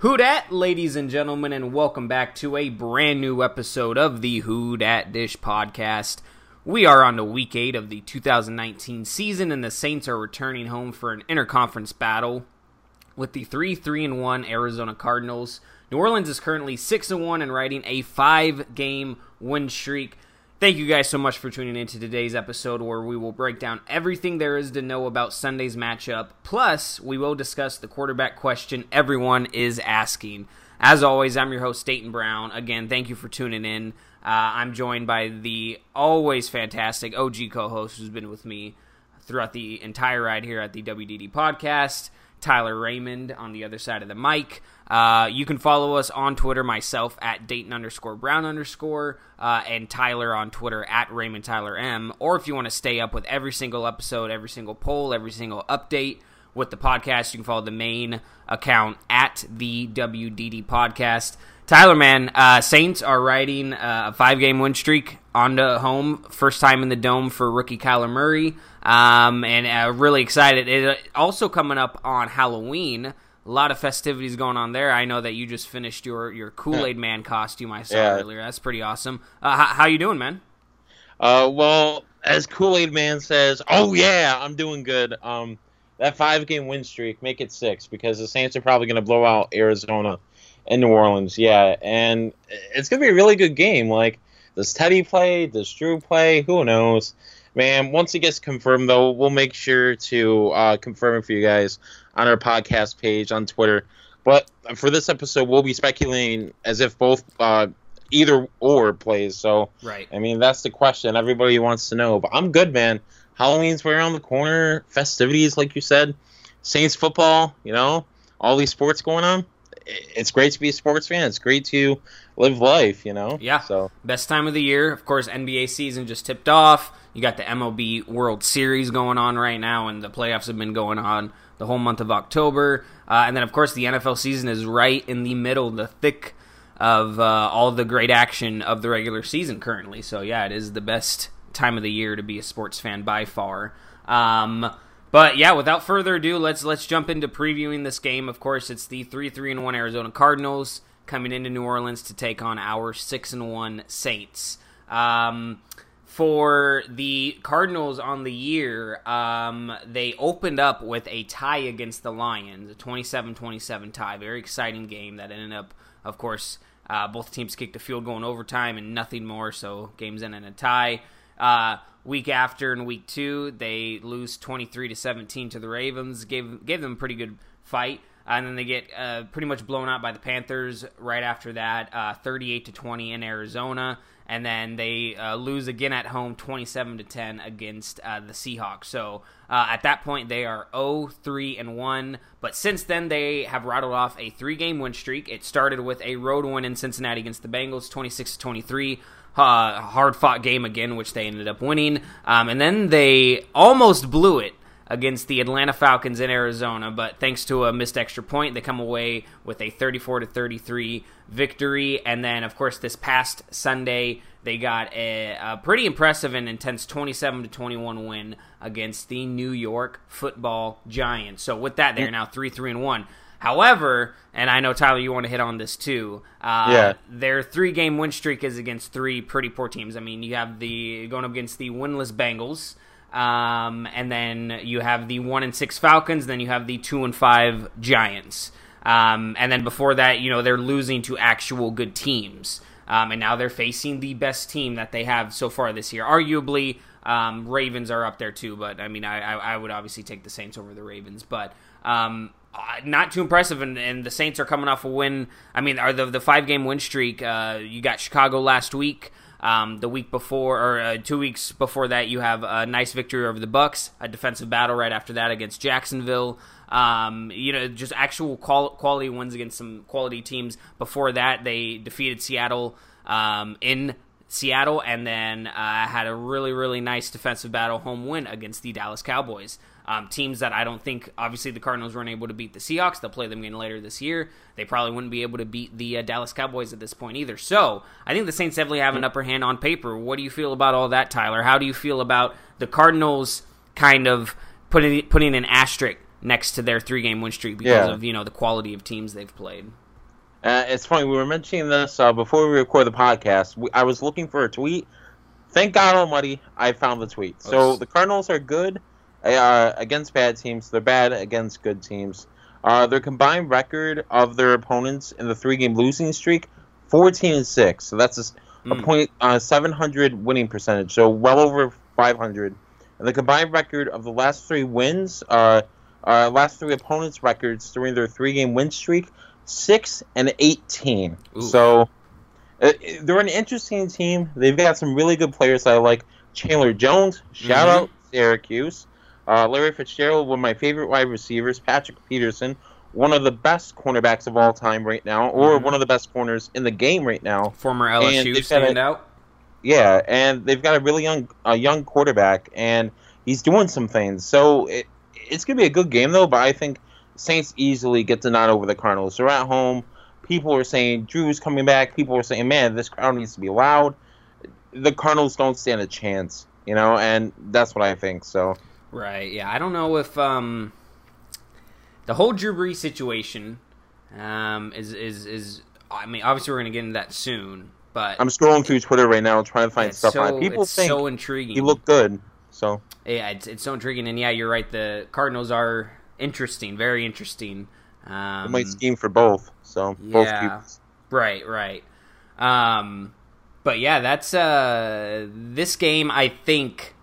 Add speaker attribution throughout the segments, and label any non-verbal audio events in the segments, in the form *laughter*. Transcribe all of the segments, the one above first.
Speaker 1: Who dat, ladies and gentlemen, and welcome back to a brand new episode of the Who Dat Dish podcast. We are on to week eight of the 2019 season, and the Saints are returning home for an interconference battle with the 3 3 and 1 Arizona Cardinals. New Orleans is currently 6 and 1 and riding a five game win streak. Thank you guys so much for tuning in to today's episode where we will break down everything there is to know about Sunday's matchup. Plus, we will discuss the quarterback question everyone is asking. As always, I'm your host, Dayton Brown. Again, thank you for tuning in. Uh, I'm joined by the always fantastic OG co host who's been with me throughout the entire ride here at the WDD podcast. Tyler Raymond on the other side of the mic. Uh, you can follow us on Twitter, myself at Dayton underscore Brown underscore, uh, and Tyler on Twitter at Raymond Tyler M. Or if you want to stay up with every single episode, every single poll, every single update with the podcast, you can follow the main account at the WDD podcast. Tyler, man, uh, Saints are riding uh, a five game win streak on onto home. First time in the dome for rookie Kyler Murray. Um, and uh, really excited. It uh, also coming up on Halloween. A lot of festivities going on there. I know that you just finished your, your Kool Aid Man costume. I saw
Speaker 2: Yeah.
Speaker 1: earlier. That's pretty awesome. Uh, how, how you doing, man?
Speaker 2: Uh, well, as Kool Aid Man says, oh yeah, I'm doing good. Um, that five game win streak, make it six because the Saints are probably going to blow out Arizona and New Orleans. Yeah, and it's going to be a really good game. Like, does Teddy play? Does Drew play? Who knows? Man, once it gets confirmed, though, we'll make sure to uh, confirm it for you guys on our podcast page on Twitter. But for this episode, we'll be speculating as if both uh, either or plays. So
Speaker 1: Right.
Speaker 2: I mean, that's the question everybody wants to know. But I'm good, man. Halloween's right around the corner. Festivities, like you said. Saints football, you know, all these sports going on. It's great to be a sports fan. It's great to live life, you know?
Speaker 1: Yeah.
Speaker 2: So,
Speaker 1: Best time of the year. Of course, NBA season just tipped off. You got the MLB World Series going on right now, and the playoffs have been going on the whole month of October. Uh, and then, of course, the NFL season is right in the middle, the thick of uh, all the great action of the regular season currently. So, yeah, it is the best time of the year to be a sports fan by far. Um, but yeah, without further ado, let's let's jump into previewing this game. Of course, it's the three three and one Arizona Cardinals coming into New Orleans to take on our six and one Saints. Um, for the Cardinals on the year, um, they opened up with a tie against the Lions, a 27-27 tie. Very exciting game that ended up, of course, uh, both teams kicked a field goal in overtime and nothing more, so games ended in a tie. Uh, week after in week two, they lose 23 to 17 to the Ravens. Gave gave them a pretty good fight. And then they get uh, pretty much blown out by the Panthers right after that, uh, 38 to 20 in Arizona, and then they uh, lose again at home, 27 to 10 against uh, the Seahawks. So uh, at that point, they are 0 3 and 1. But since then, they have rattled off a three game win streak. It started with a road win in Cincinnati against the Bengals, 26 to 23 uh, hard fought game again, which they ended up winning. Um, and then they almost blew it against the Atlanta Falcons in Arizona, but thanks to a missed extra point, they come away with a 34 to 33 victory. And then, of course, this past Sunday, they got a, a pretty impressive and intense 27 to 21 win against the New York Football Giants. So with that, they're now three three and one. However, and I know Tyler, you want to hit on this too. Uh,
Speaker 2: Yeah.
Speaker 1: their three game win streak is against three pretty poor teams. I mean, you have the going up against the winless Bengals, um, and then you have the one and six Falcons, then you have the two and five Giants, um, and then before that, you know, they're losing to actual good teams, um, and now they're facing the best team that they have so far this year. Arguably, um, Ravens are up there too, but I mean, I, I, would obviously take the Saints over the Ravens, but. Um, uh, not too impressive, and, and the Saints are coming off a win. I mean, are the the five game win streak? Uh, you got Chicago last week. Um, the week before, or uh, two weeks before that, you have a nice victory over the Bucs. A defensive battle right after that against Jacksonville. Um, you know, just actual qual- quality wins against some quality teams. Before that, they defeated Seattle um, in Seattle, and then uh, had a really, really nice defensive battle home win against the Dallas Cowboys. Um, teams that I don't think, obviously, the Cardinals weren't able to beat the Seahawks. They'll play them again later this year. They probably wouldn't be able to beat the uh, Dallas Cowboys at this point either. So I think the Saints definitely have an upper hand on paper. What do you feel about all that, Tyler? How do you feel about the Cardinals kind of putting putting an asterisk next to their three game win streak because
Speaker 2: Yeah.
Speaker 1: of you know the quality of teams they've played?
Speaker 2: Uh, it's funny we were mentioning this uh, before we record the podcast. We, I was looking for a tweet. Thank God Almighty, I found the tweet. So the Cardinals are good uh, against bad teams. They're bad against good teams. Uh, their combined record of their opponents in the three-game losing streak, fourteen and six. So that's a, a
Speaker 1: Mm.
Speaker 2: point uh, seven hundred winning percentage. So well over five hundred. And the combined record of the last three wins, uh, uh, last three opponents' records during their three-game win streak, six and eighteen.
Speaker 1: Ooh.
Speaker 2: So uh, they're an interesting team. They've got some really good players I like. Chandler Jones, shout
Speaker 1: Mhm.
Speaker 2: out Syracuse. Uh, Larry Fitzgerald, one of my favorite wide receivers. Patrick Peterson, one of the best cornerbacks of all time right now, or
Speaker 1: Mhm.
Speaker 2: one of the best corners in the game right now.
Speaker 1: Former LSU
Speaker 2: they've got a-
Speaker 1: standout.
Speaker 2: Yeah, and they've got a really young, a young quarterback, and he's doing some things. So it, it's gonna be a good game though. But I think Saints easily get the nod over the Cardinals. They're at home. People are saying Drew's coming back. People are saying, man, this crowd needs to be loud. The Cardinals don't stand a chance, you know, and that's what I think. So
Speaker 1: Right. Yeah. I don't know if um, the whole Drew Brees situation um, is is is. I mean, obviously, we're going to get into that soon, but
Speaker 2: I'm scrolling through Twitter right now trying to find stuff
Speaker 1: so
Speaker 2: on it. People
Speaker 1: it's
Speaker 2: think
Speaker 1: so intriguing.
Speaker 2: he looked good. So
Speaker 1: yeah, it's it's so intriguing, and yeah, you're right. The Cardinals are interesting, very interesting.
Speaker 2: they
Speaker 1: Um,
Speaker 2: might scheme for both. So both
Speaker 1: yeah.
Speaker 2: teams.
Speaker 1: Right, right. Um, but yeah, that's uh, this game. I think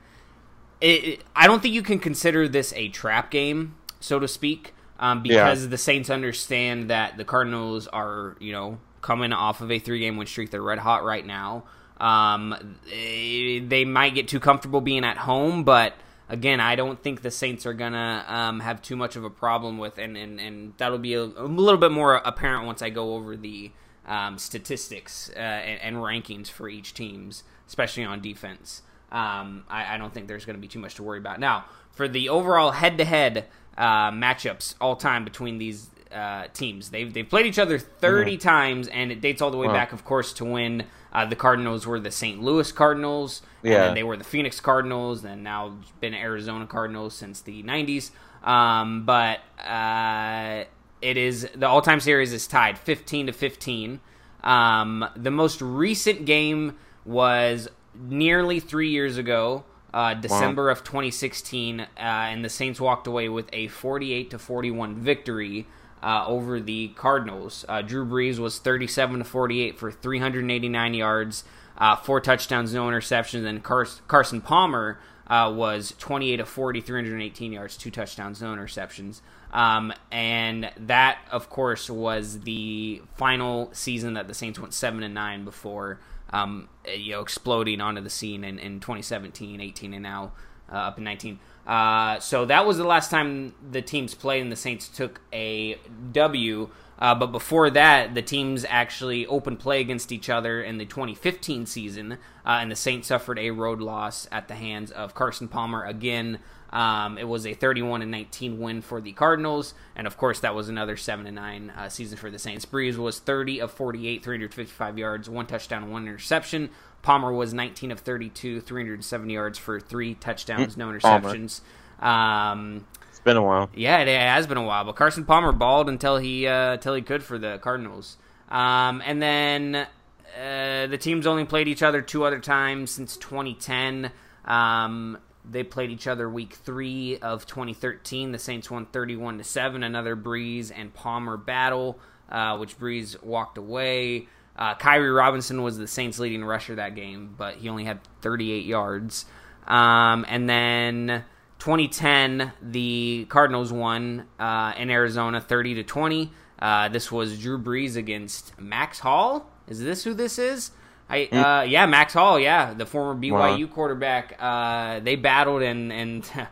Speaker 1: it, I don't think you can consider this a trap game, so to speak, um, because the Saints understand that the Cardinals are, you know, coming off of a three-game win streak. They're red hot right now. Um, they, they might get too comfortable being at home, but again, I don't think the Saints are gonna um, have too much of a problem with, and and, and that'll be a, a little bit more apparent once I go over the um, statistics uh, and, and rankings for each teams, especially on defense. Um, I, I don't think there's going to be too much to worry about. Now, for the overall head-to-head uh, matchups all time between these uh, teams, they've they've played each other 30 times, and it dates all the way
Speaker 2: Wow.
Speaker 1: back, of course, to when uh, the Cardinals were the St. Louis Cardinals,
Speaker 2: Yeah.
Speaker 1: then they were the Phoenix Cardinals, and now been Arizona Cardinals since the 90s. Um, but uh, it is the all-time series is tied 15 to 15. Um, the most recent game was nearly three years ago, uh, December of 2016, uh, and the Saints walked away with a 48 to 41 victory. Uh, over the Cardinals, uh, Drew Brees was 37 to 48 for 389 yards, uh, four touchdowns, no interceptions, and Car- Carson Palmer uh, was 28 to 40, 318 yards, two touchdowns, no interceptions. Um, and that, of course, was the final season that the Saints went seven and nine before um, you know exploding onto the scene in, in 2017, 18, and now uh, up in 19. Uh, so that was the last time the teams played and the Saints took a W. Uh, but before that, the teams actually opened play against each other in the 2015 season, uh, and the Saints suffered a road loss at the hands of Carson Palmer again. Um, it was a 31 and 19 win for the Cardinals, and of course that was another seven and nine uh, season for the Saints. Brees was 30 of 48, 355 yards, one touchdown, one interception. Palmer was 19 of 32, 370 yards for three touchdowns, no interceptions. Um,
Speaker 2: It's been a while.
Speaker 1: yeah, it has been a while, but Carson Palmer balled until he uh, until he could for the Cardinals. Um, and then uh, the teams only played each other two other times since 2010. Um, they played each other week three of 2013. The Saints won 31 to seven. Another Brees and Palmer battle, uh, which Brees walked away. Uh, Khiry Robinson was the Saints' leading rusher that game, but he only had 38 yards. Um, and then 2010, the Cardinals won uh, in Arizona, 30 to 20. Uh, this was Drew Brees against Max Hall. Is this who this is? I uh, yeah, Max Hall. Yeah, the former BYU quarterback. Uh, they battled and and. *laughs*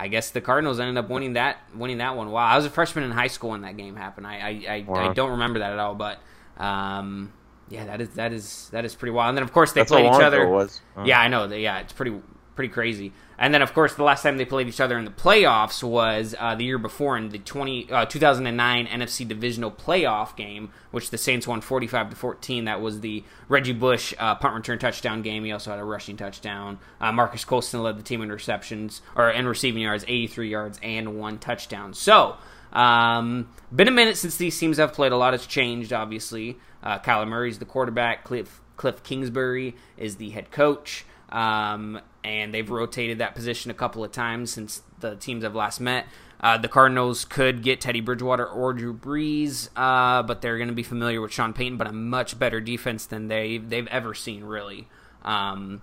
Speaker 1: I guess the Cardinals ended up winning that winning that one. Wow, I was a freshman in high school when that game happened. I I, I, I don't remember that at all, but um, yeah, that is that is that is pretty wild. And then of course they
Speaker 2: That's
Speaker 1: played each other. Yeah, I know. Yeah, it's pretty pretty crazy. And then, of course, the last time they played each other in the playoffs was uh, the year before in the 20, uh, 2009 NFC Divisional Playoff game, which the Saints won 45 to 14. That was the Reggie Bush uh, punt return touchdown game. He also had a rushing touchdown. Uh, Marques Colston led the team in receptions or in receiving yards, 83 yards and one touchdown. So Um, been a minute since these teams have played. A lot has changed, obviously. Uh, Kyler Murray's the quarterback. Cliff, Cliff Kingsbury is the head coach. Um, and they've rotated that position a couple of times since the teams have last met. Uh, the Cardinals could get Teddy Bridgewater or Drew Brees, uh, but they're going to be familiar with Sean Payton, but a much better defense than they they've ever seen, really. Um,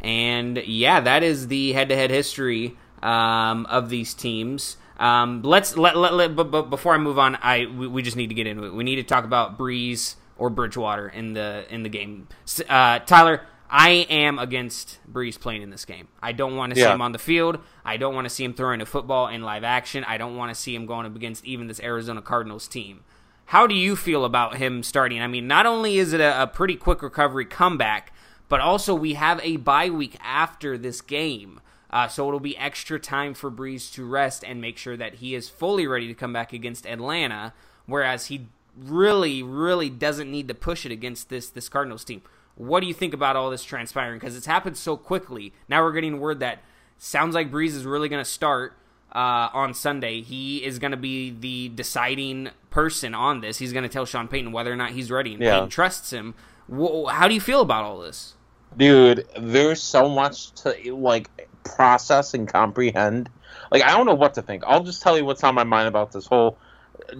Speaker 1: and yeah, that is the head-to-head history um, of these teams. Um, let's let, let, let but, but, before I move on, I we, we, just need to get into it. We need to talk about Brees or Bridgewater in the in the game. Uh, Tyler, I am against Brees playing in this game. I don't want to see him on the field. I don't want to see him throwing a football in live action. I don't want to see him going up against even this Arizona Cardinals team. How do you feel about him starting? I mean, not only is it a, a pretty quick recovery comeback, but also we have a bye week after this game. Uh, so it'll be extra time for Brees to rest and make sure that he is fully ready to come back against Atlanta, whereas he really, really doesn't need to push it against this this Cardinals team. What do you think about all this transpiring? Because it's happened so quickly. Now we're getting word that sounds like Brees is really going to start uh, on Sunday. He is going to be the deciding person on this. He's going to tell Sean Payton whether or not he's ready, and yeah. Payton trusts him. How do you feel about all this?
Speaker 2: Dude, there's so much to like process and comprehend. Like I don't know what to think. I'll just tell you what's on my mind about this whole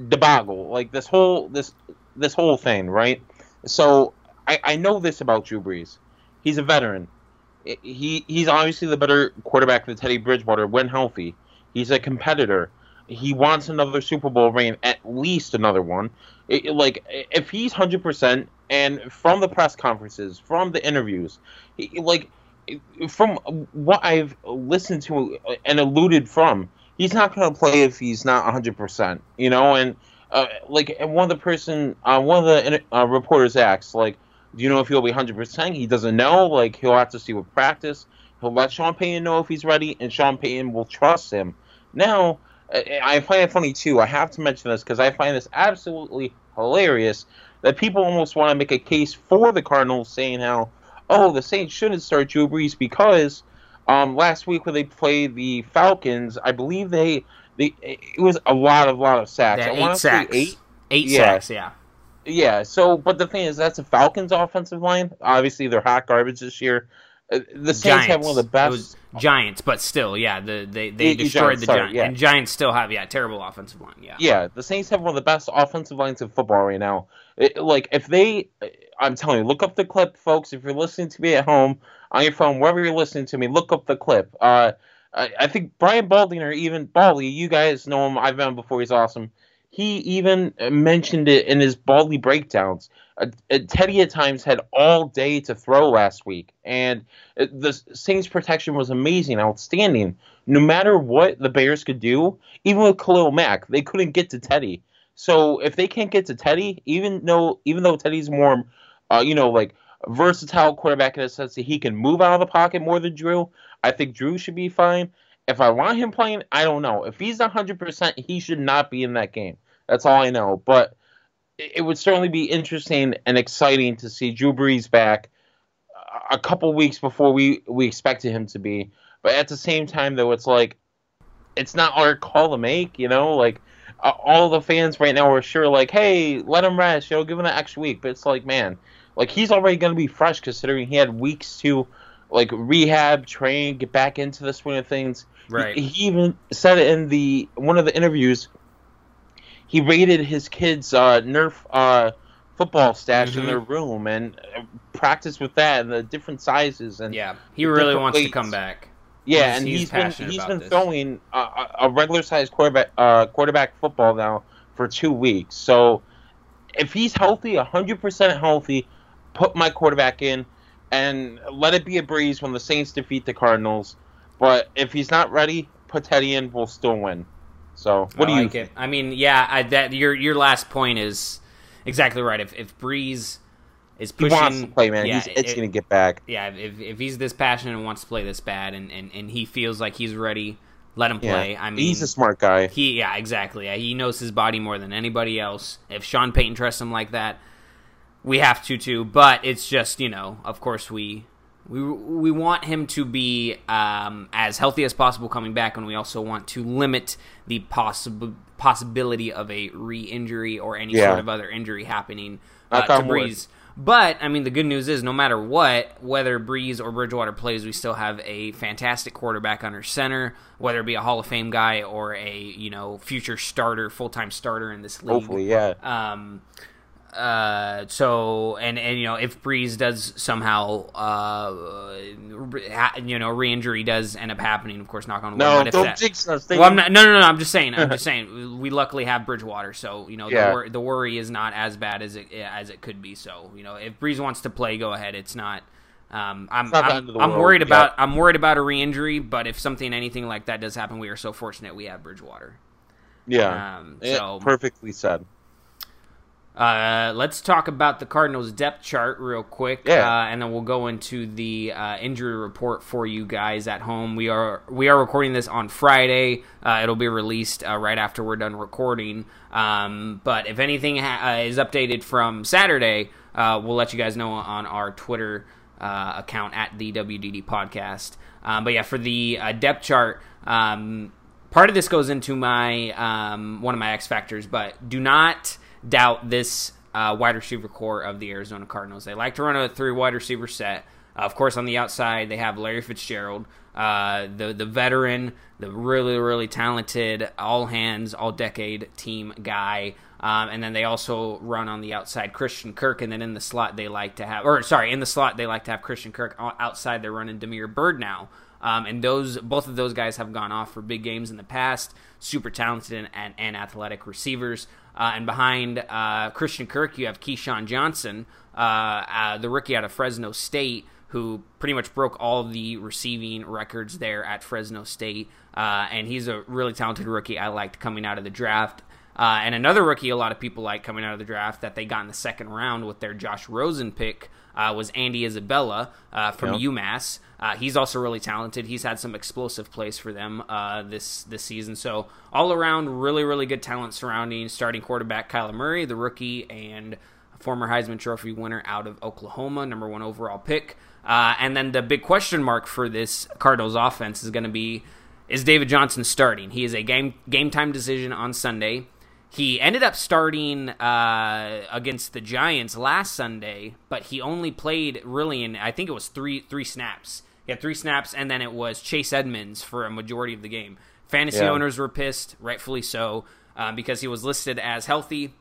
Speaker 2: debacle. Like this whole this this whole thing, right? So I, I know this about Drew Brees. He's a veteran. He he's obviously the better quarterback than Teddy Bridgewater when healthy. He's a competitor. He wants another Super Bowl ring, at least another one. It, like if he's hundred percent, and from the press conferences, from the interviews, he, like from what I've listened to and alluded from, he's not going to play if he's not hundred percent. You know, and uh, like one of the person, uh, one of the uh, reporters asked, like, do you know if he'll be 100%? He doesn't know. Like, he'll have to see with practice. He'll let Sean Payton know if he's ready, and Sean Payton will trust him. Now, I find it funny, too. I have to mention this because I find this absolutely hilarious that people almost want to make a case for the Cardinals saying how, oh, the Saints shouldn't start Drew Brees because um, last week when they played the Falcons, I believe they, they it was a lot of lot of sacks.
Speaker 1: I eight sacks. Eight, eight yeah. sacks, yeah.
Speaker 2: Yeah. So, but the thing is, that's the Falcons offensive line. Obviously, they're hot garbage this year. Uh, the Saints Giants. have one of the best.
Speaker 1: Giants, but still, yeah, the, they they destroyed Giants, the Giants, yeah. and Giants still have yeah terrible offensive line. Yeah,
Speaker 2: yeah, the Saints have one of the best offensive lines in football right now. It, like if they, I'm telling you, look up the clip, folks. If you're listening to me at home on your phone, wherever you're listening to me, look up the clip. Uh, I, I think Brian Baldinger or even Baldy, you guys know him. I've met him before. He's awesome. He even mentioned it in his Baldy breakdowns. Uh, uh, Teddy at times had all day to throw last week, and uh, the Saints' protection was amazing, outstanding. No matter what the Bears could do, even with Khalil Mack, they couldn't get to Teddy. So if they can't get to Teddy, even though even though Teddy's more, uh, you know, like versatile quarterback in a sense that he can move out of the pocket more than Drew, I think Drew should be fine. If I want him playing, I don't know. If he's 100%, he should not be in that game. That's all I know. But it would certainly be interesting and exciting to see Drew Brees back a couple weeks before we, we expected him to be. But at the same time, though, it's like it's not our call to make, you know? Like, all the fans right now are sure, like, hey, let him rest, you know, give him an extra week. But it's like, man, like, he's already going to be fresh considering he had weeks to, like, rehab, train, get back into the swing of things.
Speaker 1: Right.
Speaker 2: He, he even said it in the one of the interviews – he raided his kids' uh, Nerf uh, football stash mm-hmm. in their room and uh, practiced with that and the different sizes and
Speaker 1: yeah, he really wants weights. to come back.
Speaker 2: Yeah, and he's, he's been he's been this. throwing a, a regular sized quarterback uh, quarterback football now for two weeks. So if he's healthy, hundred percent healthy, put my quarterback in and let it be a breeze when the Saints defeat the Cardinals. But if he's not ready, in. We'll still win. So what oh, I do you? Like
Speaker 1: it. I mean, yeah, I, that your your last point is exactly right. If if Brees is pushing,
Speaker 2: he wants to play, man. Yeah, he's it's gonna get back.
Speaker 1: Yeah, if if he's this passionate and wants to play this bad, and and, and he feels like he's ready, let him play. Yeah, I mean,
Speaker 2: he's a smart guy.
Speaker 1: He yeah, exactly. Yeah, He knows his body more than anybody else. If Sean Payton trusts him like that, we have to too. But it's just you know, of course we we we want him to be um, as healthy as possible coming back, and we also want to limit the possible possibility of a re-injury or any
Speaker 2: Yeah.
Speaker 1: sort of other injury happening uh, to
Speaker 2: wood.
Speaker 1: Brees. But I mean, the good news is, no matter what, whether Brees or Bridgewater plays, we still have a fantastic quarterback under center. Whether it be a Hall of Fame guy or a you know future starter, full time starter in this league.
Speaker 2: Hopefully, yeah.
Speaker 1: Um, uh, so and and you know if Brees does somehow uh, ha- you know re-injury does end up happening, of course, knock on wood.
Speaker 2: No, don't
Speaker 1: that-
Speaker 2: jinx us.
Speaker 1: Well, I'm not, no, no, no. I'm just saying. I'm just *laughs* saying. We luckily have Bridgewater, so you know
Speaker 2: Yeah.
Speaker 1: the, wor- the worry is not as bad as it as it could be. So you know, if Brees wants to play, go ahead. It's not. Um, I'm
Speaker 2: not
Speaker 1: I'm, I'm worried
Speaker 2: Yeah.
Speaker 1: about I'm worried about a re-injury, but if something anything like that does happen, we are so fortunate we have Bridgewater.
Speaker 2: yeah.
Speaker 1: Um,
Speaker 2: Yeah,
Speaker 1: so
Speaker 2: perfectly said.
Speaker 1: Uh, let's talk about the Cardinals depth chart real quick,
Speaker 2: Yeah.
Speaker 1: uh, and then we'll go into the uh, injury report for you guys at home. We are we are recording this on Friday. Uh, it'll be released uh, right after we're done recording. Um, but if anything ha- uh, is updated from Saturday, uh, we'll let you guys know on our Twitter uh, account at the WDD Podcast. Um, but yeah, for the uh, depth chart. Um, part of this goes into my um, one of my X factors, but do not doubt this uh, wide receiver core of the Arizona Cardinals. They like to run a three wide receiver set. Uh, of course, on the outside they have Larry Fitzgerald, uh, the the veteran, the really really talented, all hands, all decade team guy. Um, and then they also run on the outside Christian Kirk, and then in the slot they like to have, or sorry, in the slot they like to have Christian Kirk. Outside they're running Damiere Byrd now. Um, and those both of those guys have gone off for big games in the past. Super talented and, and, and athletic receivers. Uh, and behind uh, Christian Kirk, you have KeeSean Johnson, uh, uh, the rookie out of Fresno State, who pretty much broke all the receiving records there at Fresno State. Uh, and he's a really talented rookie I liked coming out of the draft. Uh, and another rookie a lot of people like coming out of the draft that they got in the second round with their Josh Rosen pick uh, was Andy Isabella uh, from
Speaker 2: Yeah.
Speaker 1: UMass. Uh, he's also really talented. He's had some explosive plays for them uh, this this season. So all around, really really good talent surrounding starting quarterback Kyler Murray, the rookie and former Heisman Trophy winner out of Oklahoma, number one overall pick. Uh, and then the big question mark for this Cardinals offense is going to be: Is David Johnson starting? He is a game game time decision on Sunday. He ended up starting uh, against the Giants last Sunday, but he only played really in I think it was three three snaps. He had three snaps, and then it was Chase Edmonds for a majority of the game. Fantasy
Speaker 2: Yeah.
Speaker 1: owners were pissed, rightfully so, um, because he was listed as healthy,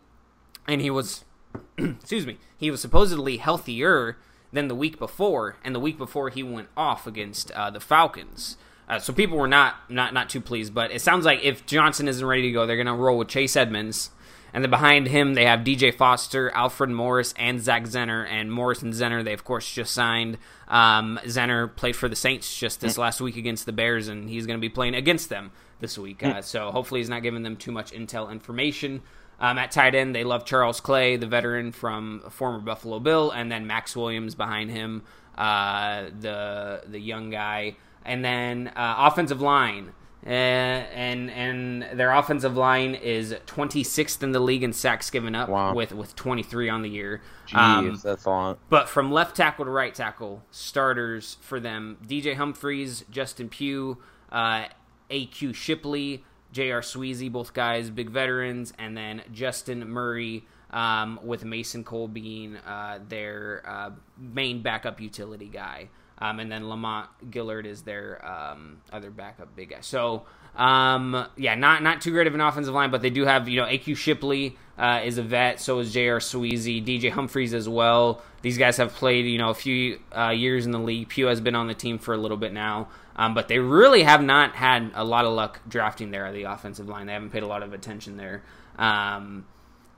Speaker 1: and he was *clears throat* excuse me, he was supposedly healthier than the week before, and the week before he went off against uh, the Falcons. Uh, so people were not, not not too pleased, but it sounds like if Johnson isn't ready to go, they're going to roll with Chase Edmonds, and then behind him they have DJ Foster, Alfred Morris, and Zach Zenner. And Morris and Zenner, they of course just signed. Um, Zenner played for the Saints just this last week against the Bears, and he's going to be playing against them this week. Uh, so hopefully he's not giving them too much intel information. Um, at tight end, they love Charles Clay, the veteran from former Buffalo Bill, and then Maxx Williams behind him, uh, the the young guy, and then uh, offensive line. Uh, and and their offensive line is 26th in the league in sacks given up,
Speaker 2: Wow.
Speaker 1: with with 23 on the year.
Speaker 2: Jeez,
Speaker 1: Um,
Speaker 2: that's a lot.
Speaker 1: but from left tackle to right tackle, starters for them: DJ Humphries, Justin Pugh, uh, AQ Shipley, J.R. Sweezy, both guys big veterans, and then Justin Murray, um, with Mason Cole being uh, their uh, main backup utility guy. Um, and then Lamont Gaillard is their um, other backup big guy. So, um, yeah, not not too great of an offensive line, but they do have you know AQ Shipley uh, is a vet, so is J.R. Sweezy, DJ Humphries as well. These guys have played you know a few uh, years in the league. Pugh has been on the team for a little bit now, um, but they really have not had a lot of luck drafting there the offensive line. They haven't paid a lot of attention there. Um,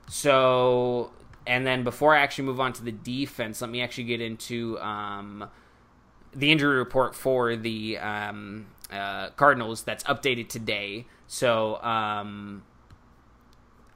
Speaker 1: so, and then before I actually move on to the defense, let me actually get into um, the injury report for the um, uh, Cardinals that's updated today. So, um,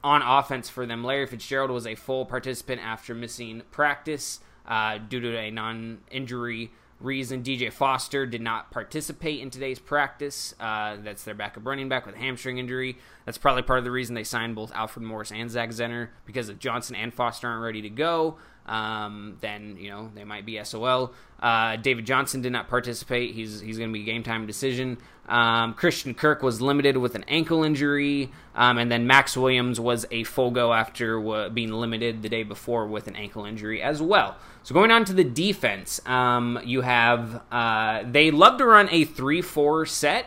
Speaker 1: on offense for them, Larry Fitzgerald was a full participant after missing practice uh, due to a non injury reason. DJ Foster did not participate in today's practice. Uh, that's their backup running back with a hamstring injury. That's probably part of the reason they signed both Alfred Morris and Zach Zenner because if Johnson and Foster aren't ready to go, um, then you know they might be SOL. Uh, David Johnson did not participate. He's he's going to be a game time decision. Um, Christian Kirk was limited with an ankle injury, um, and then Maxx Williams was a full go after uh, being limited the day before with an ankle injury as well. So going on to the defense, um, you have uh, they love to run a three-four set,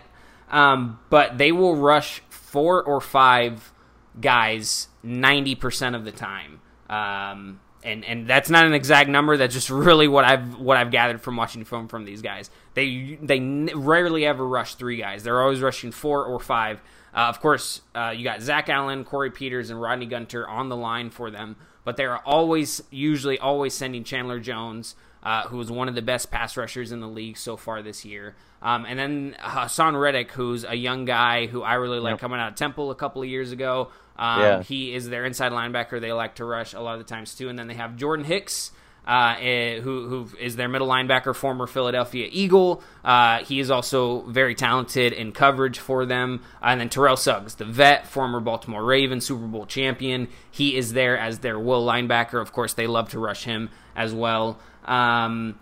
Speaker 1: um, but they will rush four or five guys ninety percent of the time. Um, and and that's not an exact number. That's just really what I've what I've gathered from watching film from these guys. They they rarely ever rush three guys. They're always rushing four or five. Uh, of course, uh, you got Zach Allen, Corey Peters, and Rodney Gunter on the line for them, but they're always usually always sending Chandler Jones, uh, who is one of the best pass rushers in the league so far this year. Um, and then Haason Reddick, who's a young guy who I really like yep. coming out of Temple a couple of years ago. Um, yeah. He is their inside linebacker. They like to rush a lot of the times too. And then they have Jordan Hicks, uh, eh, who who is their middle linebacker, former Philadelphia Eagle. Uh, he is also very talented in coverage for them. Uh, and then Terrell Suggs, the vet, former Baltimore Raven, Super Bowl champion. He is there as their will linebacker. Of course, they love to rush him as well. Um,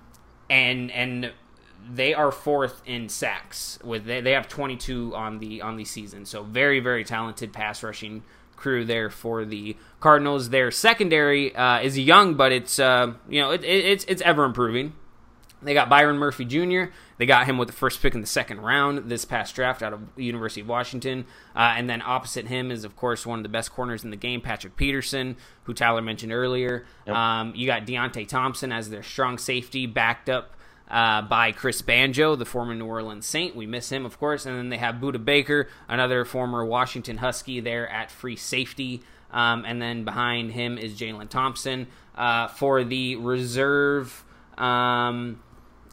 Speaker 1: and and they are fourth in sacks with they, they have 22 on the on the season. So very very talented pass rushing crew there for the Cardinals. Their secondary uh, is young, but it's uh, you know it, it, it's it's ever improving. They got Byron Murphy Jr. They got him with the first pick in the second round this past draft out of University of Washington. Uh, and then opposite him is, of course, one of the best corners in the game, Patrick Peterson, who Tyler mentioned earlier. Yep. Um, you got Deionte Thompson as their strong safety, backed up uh, by Chris Banjo, the former New Orleans Saint. We miss him, of course. And then they have Budda Baker, another former Washington Husky, there at free safety. Um, and then behind him is Jalen Thompson. Uh, for the reserve um,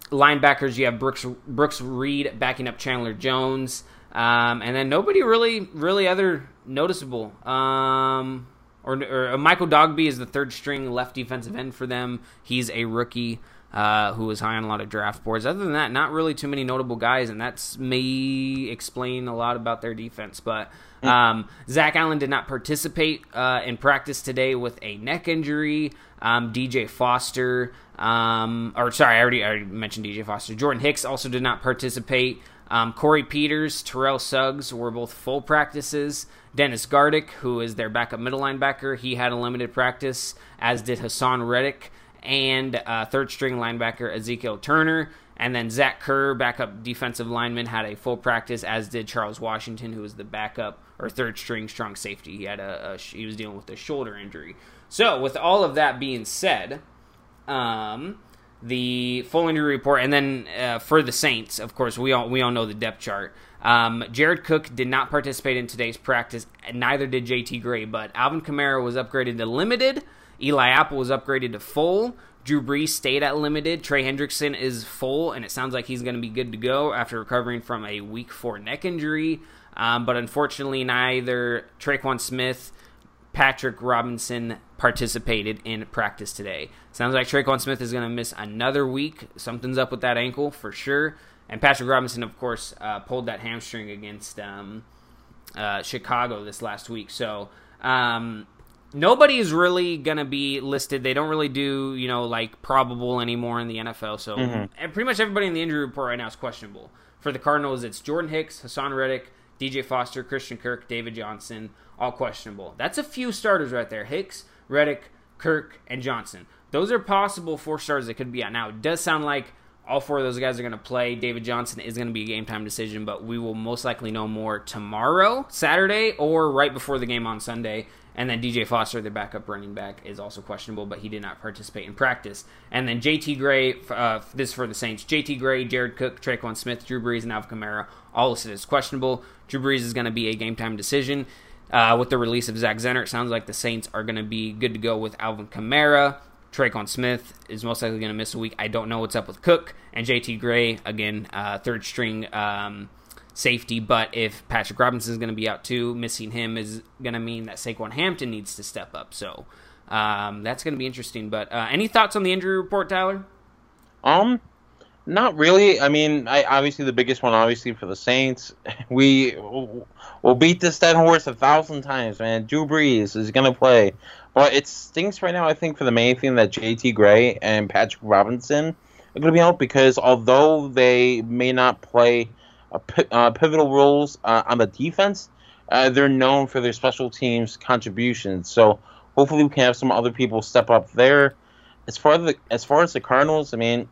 Speaker 1: linebackers, you have Brooks, Brooks Reed backing up Chandler Jones. Um, and then nobody really, really other noticeable. Um, or, or uh, Michael Dogbe is the third string left defensive end for them. He's a rookie uh, who was high on a lot of draft boards. Other than that, not really too many notable guys, and that's may explain a lot about their defense. But mm. um, Zach Allen did not participate uh, in practice today with a neck injury. Um, DJ Foster, um, or sorry, I already, I already mentioned DJ Foster. Jordan Hicks also did not participate. Um, Corey Peters, Terrell Suggs were both full practices. Dennis Gardeck, who is their backup middle linebacker, he had a limited practice, as did Haason Reddick and uh, third string linebacker Ezekiel Turner. And then Zach Kerr, backup defensive lineman, had a full practice, as did Charles Washington, who was the backup or third string strong safety. He had a, a he was dealing with a shoulder injury. So, with all of that being said, um, the full injury report, and then uh, for the Saints, of course, we all we all know the depth chart. Um, Jared Cook did not participate in today's practice, neither did JT Gray, but Alvin Kamara was upgraded to limited. Eli Apple was upgraded to full. Drew Brees stayed at limited. Trey Hendrickson is full, and it sounds like he's going to be good to go after recovering from a week four neck injury. Um, but unfortunately, neither Tre'Quan Smith, Patrick Robinson participated in practice today. Sounds like Tre'Quan Smith is going to miss another week. Something's up with that ankle for sure. And Patrick Robinson, of course, uh, pulled that hamstring against um, uh, Chicago this last week. So um, nobody is really gonna be listed. They don't really do you know like probable anymore in the NFL. So mm-hmm. pretty much everybody in the injury report right now is questionable. For the Cardinals, it's Jordan Hicks, Haason Reddick, DJ Foster, Christian Kirk, David Johnson, all questionable. That's a few starters right there: Hicks, Reddick, Kirk, and Johnson. Those are possible four stars that could be out. Now it does sound like all four of those guys are going to play. David Johnson is going to be a game time decision, but we will most likely know more tomorrow, Saturday, or right before the game on Sunday. And then DJ Foster, the backup running back, is also questionable, but he did not participate in practice. And then JT Gray, uh, this for the Saints. JT Gray, Jared Cook, Tre'Quan Smith, Drew Brees, and Alvin Kamara, all listed as questionable. Drew Brees is going to be a game time decision. Uh, with the release of Zach Zenner, it sounds like the Saints are going to be good to go with Alvin Kamara. Tre'Quan Smith is most likely going to miss a week. I don't know what's up with Cook and JT Gray again, uh, third string um, safety. But if Patrick Robinson is going to be out too, missing him is going to mean that Saquan Hampton needs to step up. So um, that's going to be interesting. But uh, any thoughts on the injury report, Tyler?
Speaker 2: Um, Not really. I mean, I, obviously the biggest one, obviously for the Saints, *laughs* we will beat this dead horse a thousand times, man. Drew Brees is gonna play, but it stinks right now. I think for the main thing that J.T. Gray and Patrick Robinson are gonna be out because although they may not play uh, pivotal roles uh, on the defense, uh, they're known for their special teams contributions. So hopefully we can have some other people step up there. As far as the as far as the Cardinals, I mean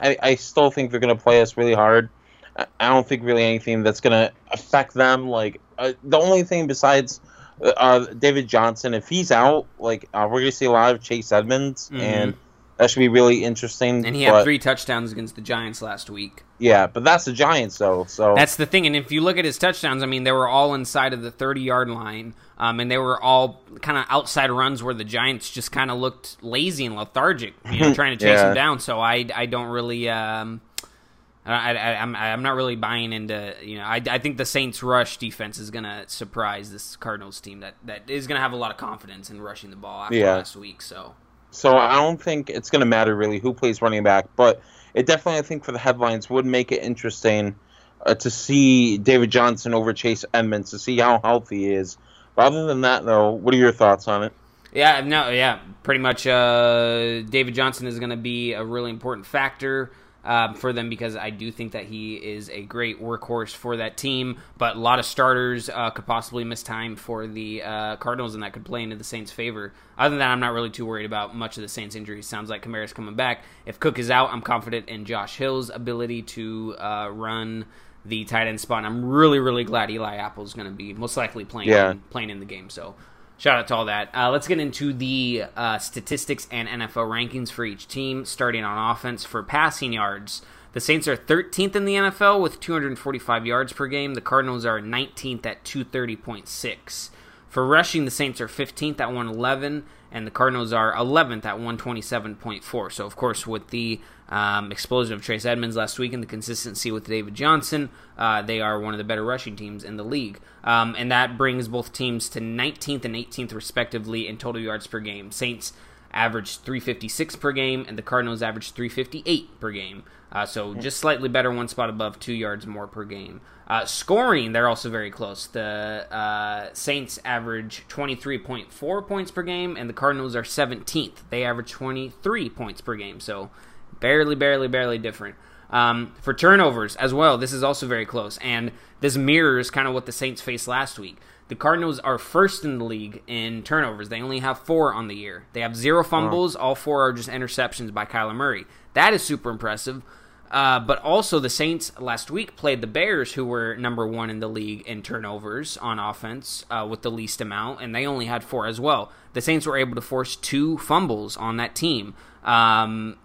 Speaker 2: I, I still think they're going to play us really hard. I don't think really anything that's going to affect them. Like uh, the only thing besides uh, David Johnson, if he's out, like uh, we're going to see a lot of Chase Edmonds, mm-hmm. and that should be really interesting.
Speaker 1: And he but, had three touchdowns against the Giants last week.
Speaker 2: Yeah, but that's the Giants, though. So
Speaker 1: that's the thing. And if you look at his touchdowns, I mean, they were all inside of the thirty-yard line. Um, and they were all kind of outside runs where the Giants just kind of looked lazy and lethargic, you know, *laughs* trying to chase yeah. him down. So I, I don't really, um, I, I, I'm, I'm not really buying into, you know, I, I think the Saints rush defense is going to surprise this Cardinals team that, that is going to have a lot of confidence in rushing the ball after yeah. last week. So,
Speaker 2: so I don't think it's going to matter really who plays running back, but it definitely, I think for the headlines would make it interesting uh, to see David Johnson over Chase Edmonds to see how healthy he is But other than that, though, what are your thoughts on it?
Speaker 1: Yeah, no, yeah, pretty much. Uh, David Johnson is going to be a really important factor um, for them because I do think that he is a great workhorse for that team. But a lot of starters uh, could possibly miss time for the uh, Cardinals, and that could play into the Saints' favor. Other than that, I'm not really too worried about much of the Saints' injuries. Sounds like Kamara's coming back. If Cook is out, I'm confident in Josh Hill's ability to uh, run the tight end spot. And I'm really, really glad Eli Apple is going to be most likely playing yeah. in, playing in the game. So shout out to all that. Uh, let's get into the uh, statistics and NFL rankings for each team, starting on offense for passing yards. The Saints are 13th in the NFL with 245 yards per game. The Cardinals are 19th at 230.6. For rushing, the Saints are 15th at 111, and the Cardinals are 11th at 127.4. So, of course, with the um, explosion of Chase Edmonds last week and the consistency with David Johnson, uh, they are one of the better rushing teams in the league. Um, and that brings both teams to 19th and 18th, respectively, in total yards per game. Saints averaged 356 per game, and the Cardinals averaged 358 per game. Uh, so just slightly better, one spot above, two yards more per game. Uh, scoring, they're also very close. The uh, Saints average 23.4 points per game, and the Cardinals are 17th. They average 23 points per game. So barely, barely, barely different. Um, for turnovers as well, this is also very close, and this mirrors kind of what the Saints faced last week. The Cardinals are first in the league in turnovers. They only have four on the year. They have zero fumbles. Wow. All four are just interceptions by Kyler Murray. That is super impressive. Uh, but also, the Saints last week played the Bears, who were number one in the league in turnovers on offense uh, with the least amount, and they only had four as well. The Saints were able to force two fumbles on that team. Um,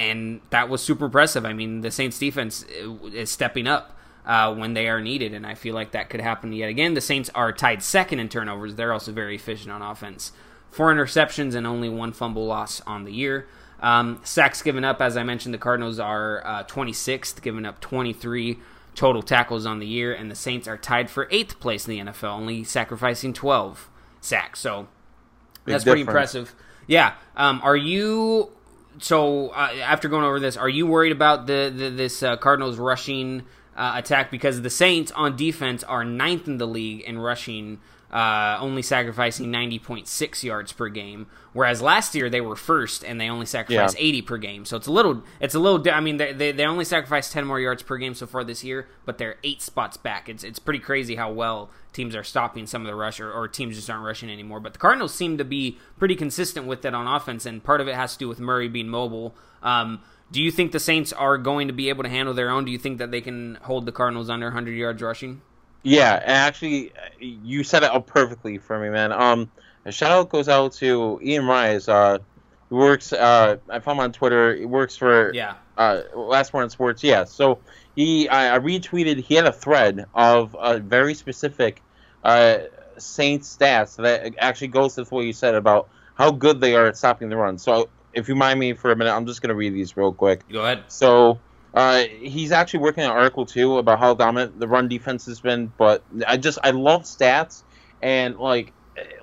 Speaker 1: and that was super impressive. I mean, the Saints defense is stepping up uh, when they are needed, and I feel like that could happen yet again. The Saints are tied second in turnovers. They're also very efficient on offense. Four interceptions and only one fumble loss on the year. Um, sacks given up, as I mentioned, the Cardinals are uh, 26th, giving up 23 total tackles on the year, and the Saints are tied for eighth place in the NFL, only sacrificing 12 sacks. So that's pretty impressive. Yeah. Um, are you so uh, after going over this, are you worried about the, the this uh, Cardinals rushing uh, attack? Because the Saints on defense are ninth in the league in rushing uh, only sacrificing 90.6 yards per game, whereas last year they were first and they only sacrificed yeah. 80 per game. So it's a little, it's a little. I mean, they, they, they only sacrificed 10 more yards per game so far this year, but they're eight spots back. It's it's pretty crazy how well teams are stopping some of the rush or, or teams just aren't rushing anymore. But the Cardinals seem to be pretty consistent with that on offense, and part of it has to do with Murray being mobile. Um, do you think the Saints are going to be able to handle their own? Do you think that they can hold the Cardinals under 100 yards rushing?
Speaker 2: Yeah, actually, you set it up perfectly for me, man. Um, a shout out goes out to Ian Rise. Uh, he works. Uh, I found him on Twitter. He works for
Speaker 1: yeah.
Speaker 2: Uh, Last Word on Sports. Yeah. So he, I, I, retweeted. He had a thread of a very specific uh, Saints stats that actually goes to what you said about how good they are at stopping the run. So if you mind me for a minute, I'm just gonna read these real quick.
Speaker 1: Go ahead.
Speaker 2: So uh, he's actually working on an article too about how dominant the run defense has been. But I just I love stats and like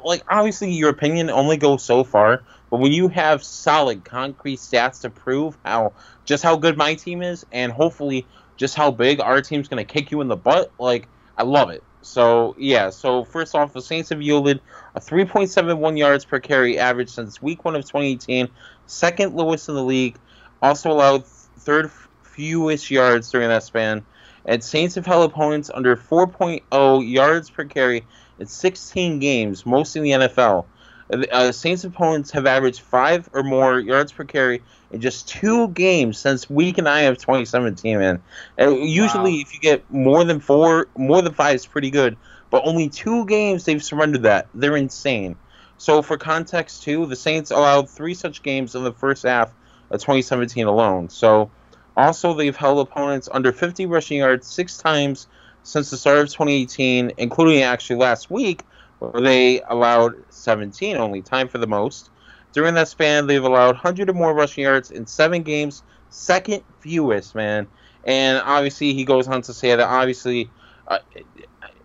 Speaker 2: like obviously your opinion only goes so far. But when you have solid, concrete stats to prove how just how good my team is, and hopefully just how big our team's to kick you in the butt, like I love it. So yeah. So first off, the Saints have yielded a 3.71 yards per carry average since Week One of 2018, second lowest in the league. Also allowed third fewest yards during that span. And Saints have held opponents under 4.0 yards per carry in 16 games, most in the NFL. Uh, Saints opponents have averaged five or more yards per carry in just two games since week nine of 2017. Man, and usually wow. if you get more than four, more than five is pretty good. But only two games they've surrendered that. They're insane. So for context too, the Saints allowed three such games in the first half of 2017 alone. So also they've held opponents under 50 rushing yards six times since the start of 2018, including actually last week where they allowed 17 only, time for the most. During that span, they've allowed 100 or more rushing yards in seven games, second fewest, man. And obviously, he goes on to say that obviously, uh,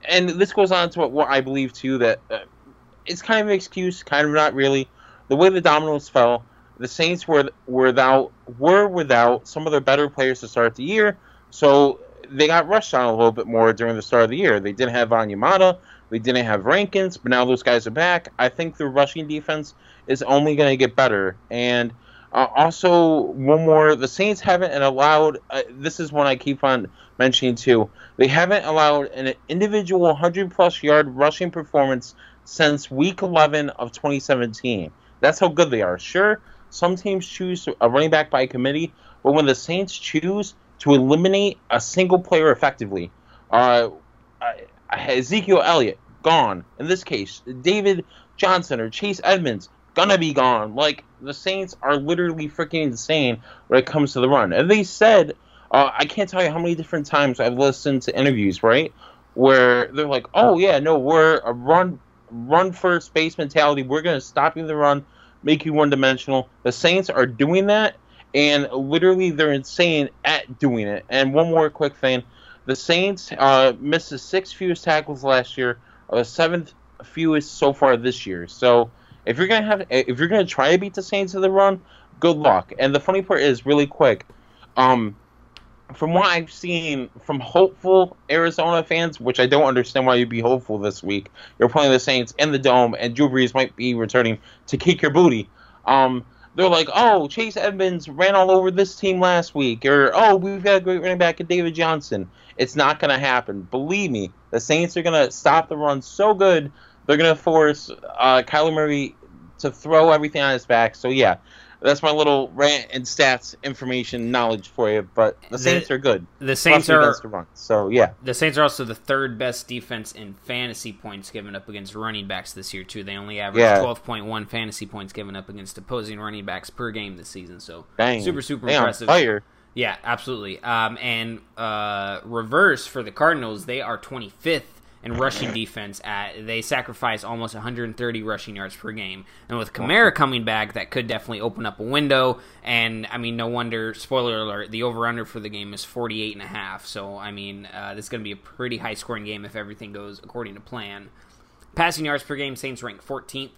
Speaker 2: and this goes on to what, what I believe too that uh, it's kind of an excuse, kind of not really. The way the dominoes fell, the Saints were without were without some of their better players to start the year, so they got rushed on a little bit more during the start of the year. They didn't have Onyemata, they didn't have Rankins, but now those guys are back. I think the rushing defense is only going to get better. And uh, also, one more: the Saints haven't allowed. Uh, this is one I keep on mentioning too. They haven't allowed an individual 100 plus yard rushing performance since Week 11 of 2017. That's how good they are. Sure, some teams choose a running back by committee, but when the Saints choose to eliminate a single player effectively, uh, Ezekiel Elliott, gone. In this case, David Johnson or Chase Edmonds, gonna be gone. Like, the Saints are literally freaking insane when it comes to the run. And they said, uh, I can't tell you how many different times I've listened to interviews, right? Where they're like, oh, yeah, no, we're a run run first base mentality. We're to stop you the run, make you one dimensional. The Saints are doing that, and literally they're insane at doing it. And one more quick thing the Saints uh, missed the sixth fewest tackles last year, the seventh fewest so far this year. So if you're gonna have, if you're gonna try to beat the Saints in the run, good luck. And the funny part is, really quick, um, from what I've seen from hopeful Arizona fans, which I don't understand why you'd be hopeful this week. You're playing the Saints in the dome, and Drew Brees might be returning to kick your booty. Um, they're like, oh, Chase Edmonds ran all over this team last week, or oh, we've got a great running back in David Johnson. It's not going to happen. Believe me, the Saints are going to stop the run so good, they're going to force uh, Kyler Murray to throw everything on his back. So yeah, that's my little rant and stats information knowledge for you. But the Saints the, are good.
Speaker 1: The Saints are
Speaker 2: the run. So yeah,
Speaker 1: the Saints are also the third best defense in fantasy points given up against running backs this year too. They only average twelve point one fantasy points given up against opposing running backs per game this season. So
Speaker 2: Dang.
Speaker 1: super super impressive.
Speaker 2: fire.
Speaker 1: Yeah, absolutely. Um, and uh, reverse for the Cardinals, they are 25th in rushing defense. At they sacrifice almost 130 rushing yards per game, and with Kamara coming back, that could definitely open up a window. And I mean, no wonder. Spoiler alert: the over/under for the game is 48 and a half. So I mean, uh, this is going to be a pretty high-scoring game if everything goes according to plan. Passing yards per game, Saints rank 14th.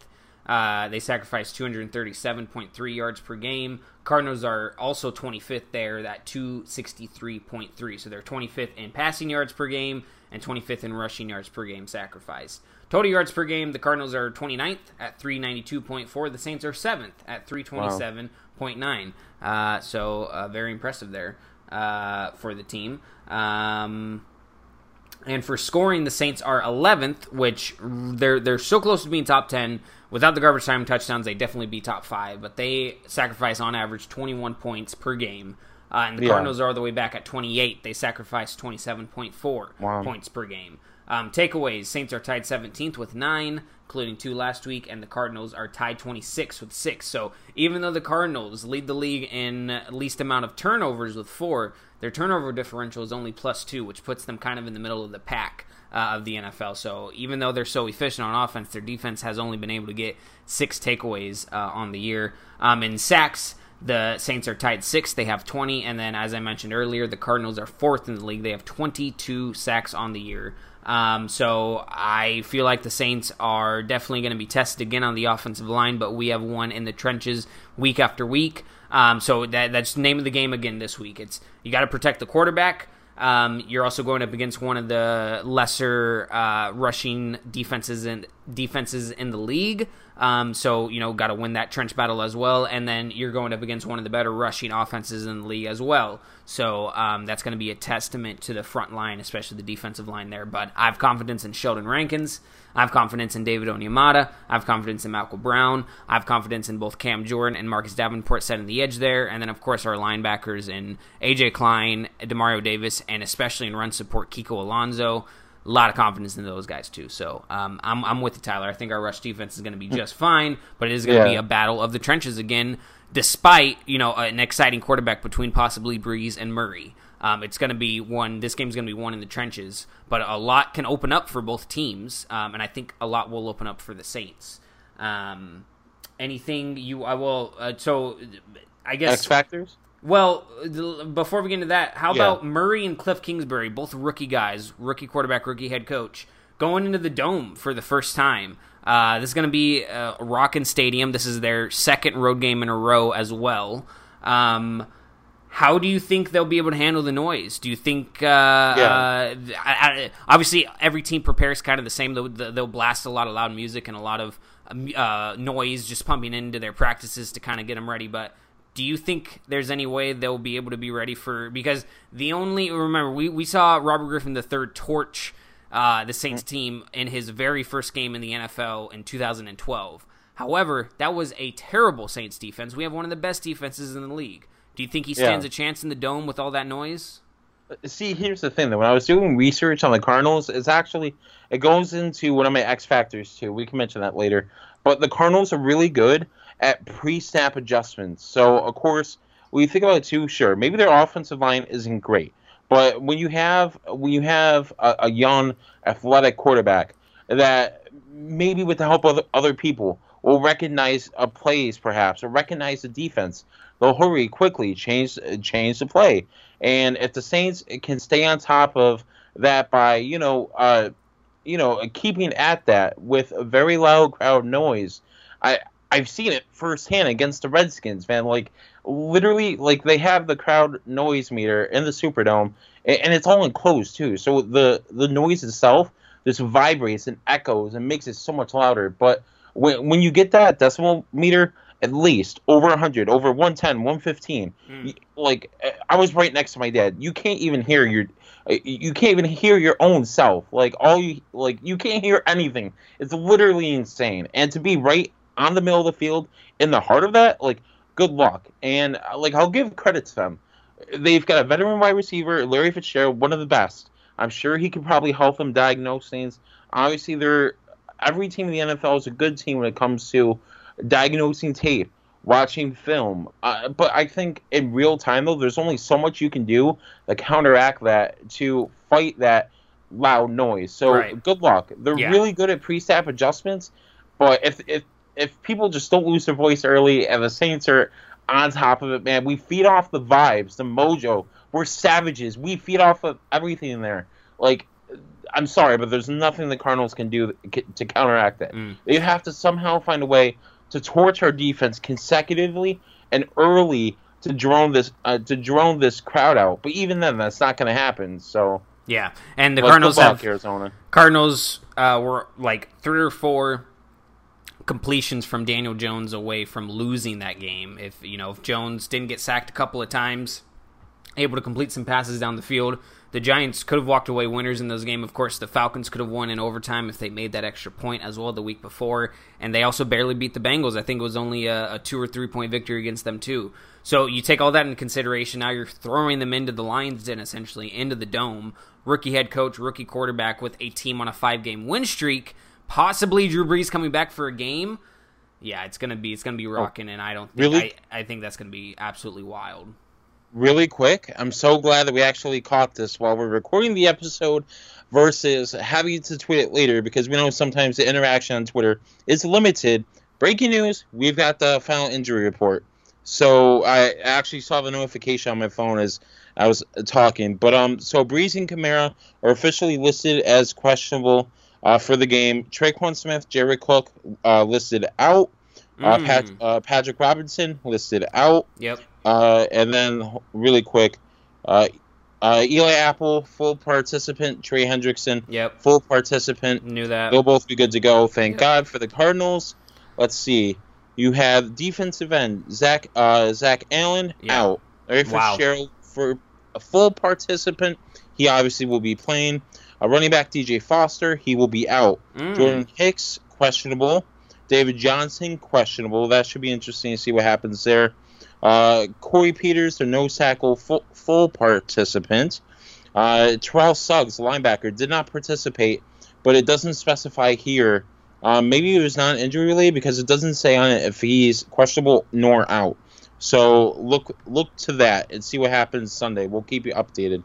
Speaker 1: Uh, they sacrifice 237.3 yards per game. Cardinals are also 25th there, that 263.3. So they're 25th in passing yards per game and 25th in rushing yards per game sacrificed. Total yards per game, the Cardinals are 29th at 392.4. The Saints are 7th at 327.9. Wow. Uh, so uh, very impressive there uh, for the team. Um, and for scoring, the Saints are 11th, which they're they're so close to being top 10 Without the garbage time touchdowns, they definitely be top five, but they sacrifice on average 21 points per game. Uh, and the yeah. Cardinals are all the way back at 28. They sacrifice 27.4 wow. points per game. Um, takeaways Saints are tied 17th with nine, including two last week, and the Cardinals are tied 26 with six. So even though the Cardinals lead the league in least amount of turnovers with four, their turnover differential is only plus two, which puts them kind of in the middle of the pack uh, of the NFL. So even though they're so efficient on offense, their defense has only been able to get six takeaways uh, on the year. Um, in sacks, the Saints are tied sixth. They have 20. And then, as I mentioned earlier, the Cardinals are fourth in the league. They have 22 sacks on the year. Um, so I feel like the Saints are definitely going to be tested again on the offensive line, but we have one in the trenches week after week. Um, so that, that's the name of the game again this week. It's you got to protect the quarterback. Um, you're also going up against one of the lesser uh, rushing defenses and defenses in the league. Um, so you know, got to win that trench battle as well, and then you're going up against one of the better rushing offenses in the league as well. So um, that's going to be a testament to the front line, especially the defensive line there. But I have confidence in Sheldon Rankins. I have confidence in David Onyemata. I have confidence in Malcom Brown. I have confidence in both Cam Jordan and Marcus Davenport setting the edge there, and then of course our linebackers in AJ Klein, Demario Davis, and especially in run support Kiko Alonso a lot of confidence in those guys too. So um, I'm I'm with you, Tyler. I think our rush defense is going to be just fine, but it is going to yeah. be a battle of the trenches again. Despite you know an exciting quarterback between possibly Brees and Murray, um, it's going to be one. This game's going to be one in the trenches, but a lot can open up for both teams, um, and I think a lot will open up for the Saints. Um, anything you I will uh, so I guess
Speaker 2: X factors.
Speaker 1: Well, before we get into that, how yeah. about Murray and Cliff Kingsbury, both rookie guys, rookie quarterback, rookie head coach, going into the dome for the first time? Uh, this is going to be a Rockin' Stadium. This is their second road game in a row as well. Um, how do you think they'll be able to handle the noise? Do you think? Uh, yeah. Uh, I, I, obviously, every team prepares kind of the same. They'll, they'll, blast a lot of loud music and a lot of uh, noise, just pumping into their practices to kind of get them ready. But do you think there's any way they'll be able to be ready for because the only remember we, we saw Robert Griffin the third torch uh, the Saints mm. team in his very first game in the NFL in 2012. However, that was a terrible Saints defense. We have one of the best defenses in the league. Do you think he stands yeah. a chance in the dome with all that noise?
Speaker 2: Uh, see, here's the thing though. When I was doing research on the Cardinals, it's actually it goes into one of my X factors too. We can mention that later. But the Cardinals are really good at pre-snap adjustments. So of course, when you think about it too, sure, maybe their offensive line isn't great, but when you have when you have a, a young athletic quarterback that maybe with the help of other people will recognize a plays perhaps or recognize the defense, they'll hurry quickly change change the play. And if the Saints can stay on top of that by you know uh, you know keeping at that with a very loud crowd noise, I I've seen it firsthand against the Redskins, man. Like literally, like they have the crowd noise meter in the Superdome, and, it's all enclosed too. So the the noise itself just vibrates and echoes and makes it so much louder. But when when you get that decimal meter at least over 100 over 110 115 mm. like i was right next to my dad you can't even hear your you can't even hear your own self like all you like you can't hear anything it's literally insane and to be right on the middle of the field in the heart of that, like good luck. And uh, like I'll give credit to them. They've got a veteran wide receiver, Larry Fitzgerald, one of the best. I'm sure he can probably help them diagnose things. Obviously, they're every team in the NFL is a good team when it comes to diagnosing tape, watching film. Uh, but I think in real time though, there's only so much you can do to counteract that to fight that loud noise. So right. good luck. They're yeah. really good at pre-snap adjustments. But if if if people just don't lose their voice early and the Saints are on top of it, man, we feed off the vibes, the mojo. We're savages. We feed off of everything in there. Like, I'm sorry, but there's nothing the Cardinals can do to counteract that. Mm. They have to somehow find a way to torch our defense consecutively and early to drone this uh, to drone this crowd out. But even then, that's not going to happen. So
Speaker 1: yeah, and the Cardinals have Arizona. Cardinals uh, were like three or four completions from Daniel Jones away from losing that game. If you know if Jones didn't get sacked a couple of times, able to complete some passes down the field, the Giants could have walked away winners in those game. Of course, the Falcons could have won in overtime if they made that extra point as well the week before, and they also barely beat the Bengals. I think it was only a, a two or three point victory against them too. So you take all that into consideration. Now you're throwing them into the Lions Den essentially into the dome. Rookie head coach, rookie quarterback with a team on a five game win streak possibly Drew Brees coming back for a game. Yeah, it's gonna be it's gonna be oh, rocking, and I don't think, really. I, I think that's gonna be absolutely wild.
Speaker 2: Really quick, I'm so glad that we actually caught this while we're recording the episode versus having to tweet it later because we know sometimes the interaction on Twitter is limited. Breaking news: We've got the final injury report. so I actually saw the notification on my phone as I was talking. But um, so Brees and Kamara are officially listed as questionable uh, for the game. Tre'Quan Smith, Jerry Cook uh, listed out. Uh,
Speaker 1: Mm.
Speaker 2: Pat, uh, Patrick Robinson listed out.
Speaker 1: Yep.
Speaker 2: Uh, and then really quick, uh, uh, Eli Apple full participant. Trey Hendrickson
Speaker 1: Yep.
Speaker 2: full participant.
Speaker 1: Knew that.
Speaker 2: They'll both be good to go. Thank
Speaker 1: Yeah.
Speaker 2: God for the Cardinals. Let's see. You have defensive end Zach uh, Zach Allen
Speaker 1: Yeah.
Speaker 2: out. Larry
Speaker 1: Wow.
Speaker 2: Fitzgerald for a full participant. He obviously will be playing. A running back DJ Foster he will be out.
Speaker 1: Mm.
Speaker 2: Jordan Hicks questionable. David Johnson questionable. That should be interesting to see what happens there. Uh, Corey Peters, the nose tackle, full, full participant. Uh, Terrell Suggs, linebacker, did not participate, but it doesn't specify here. Um, maybe it was not injury related because it doesn't say on it if he's questionable nor out. So look look to that and see what happens Sunday. We'll keep you updated.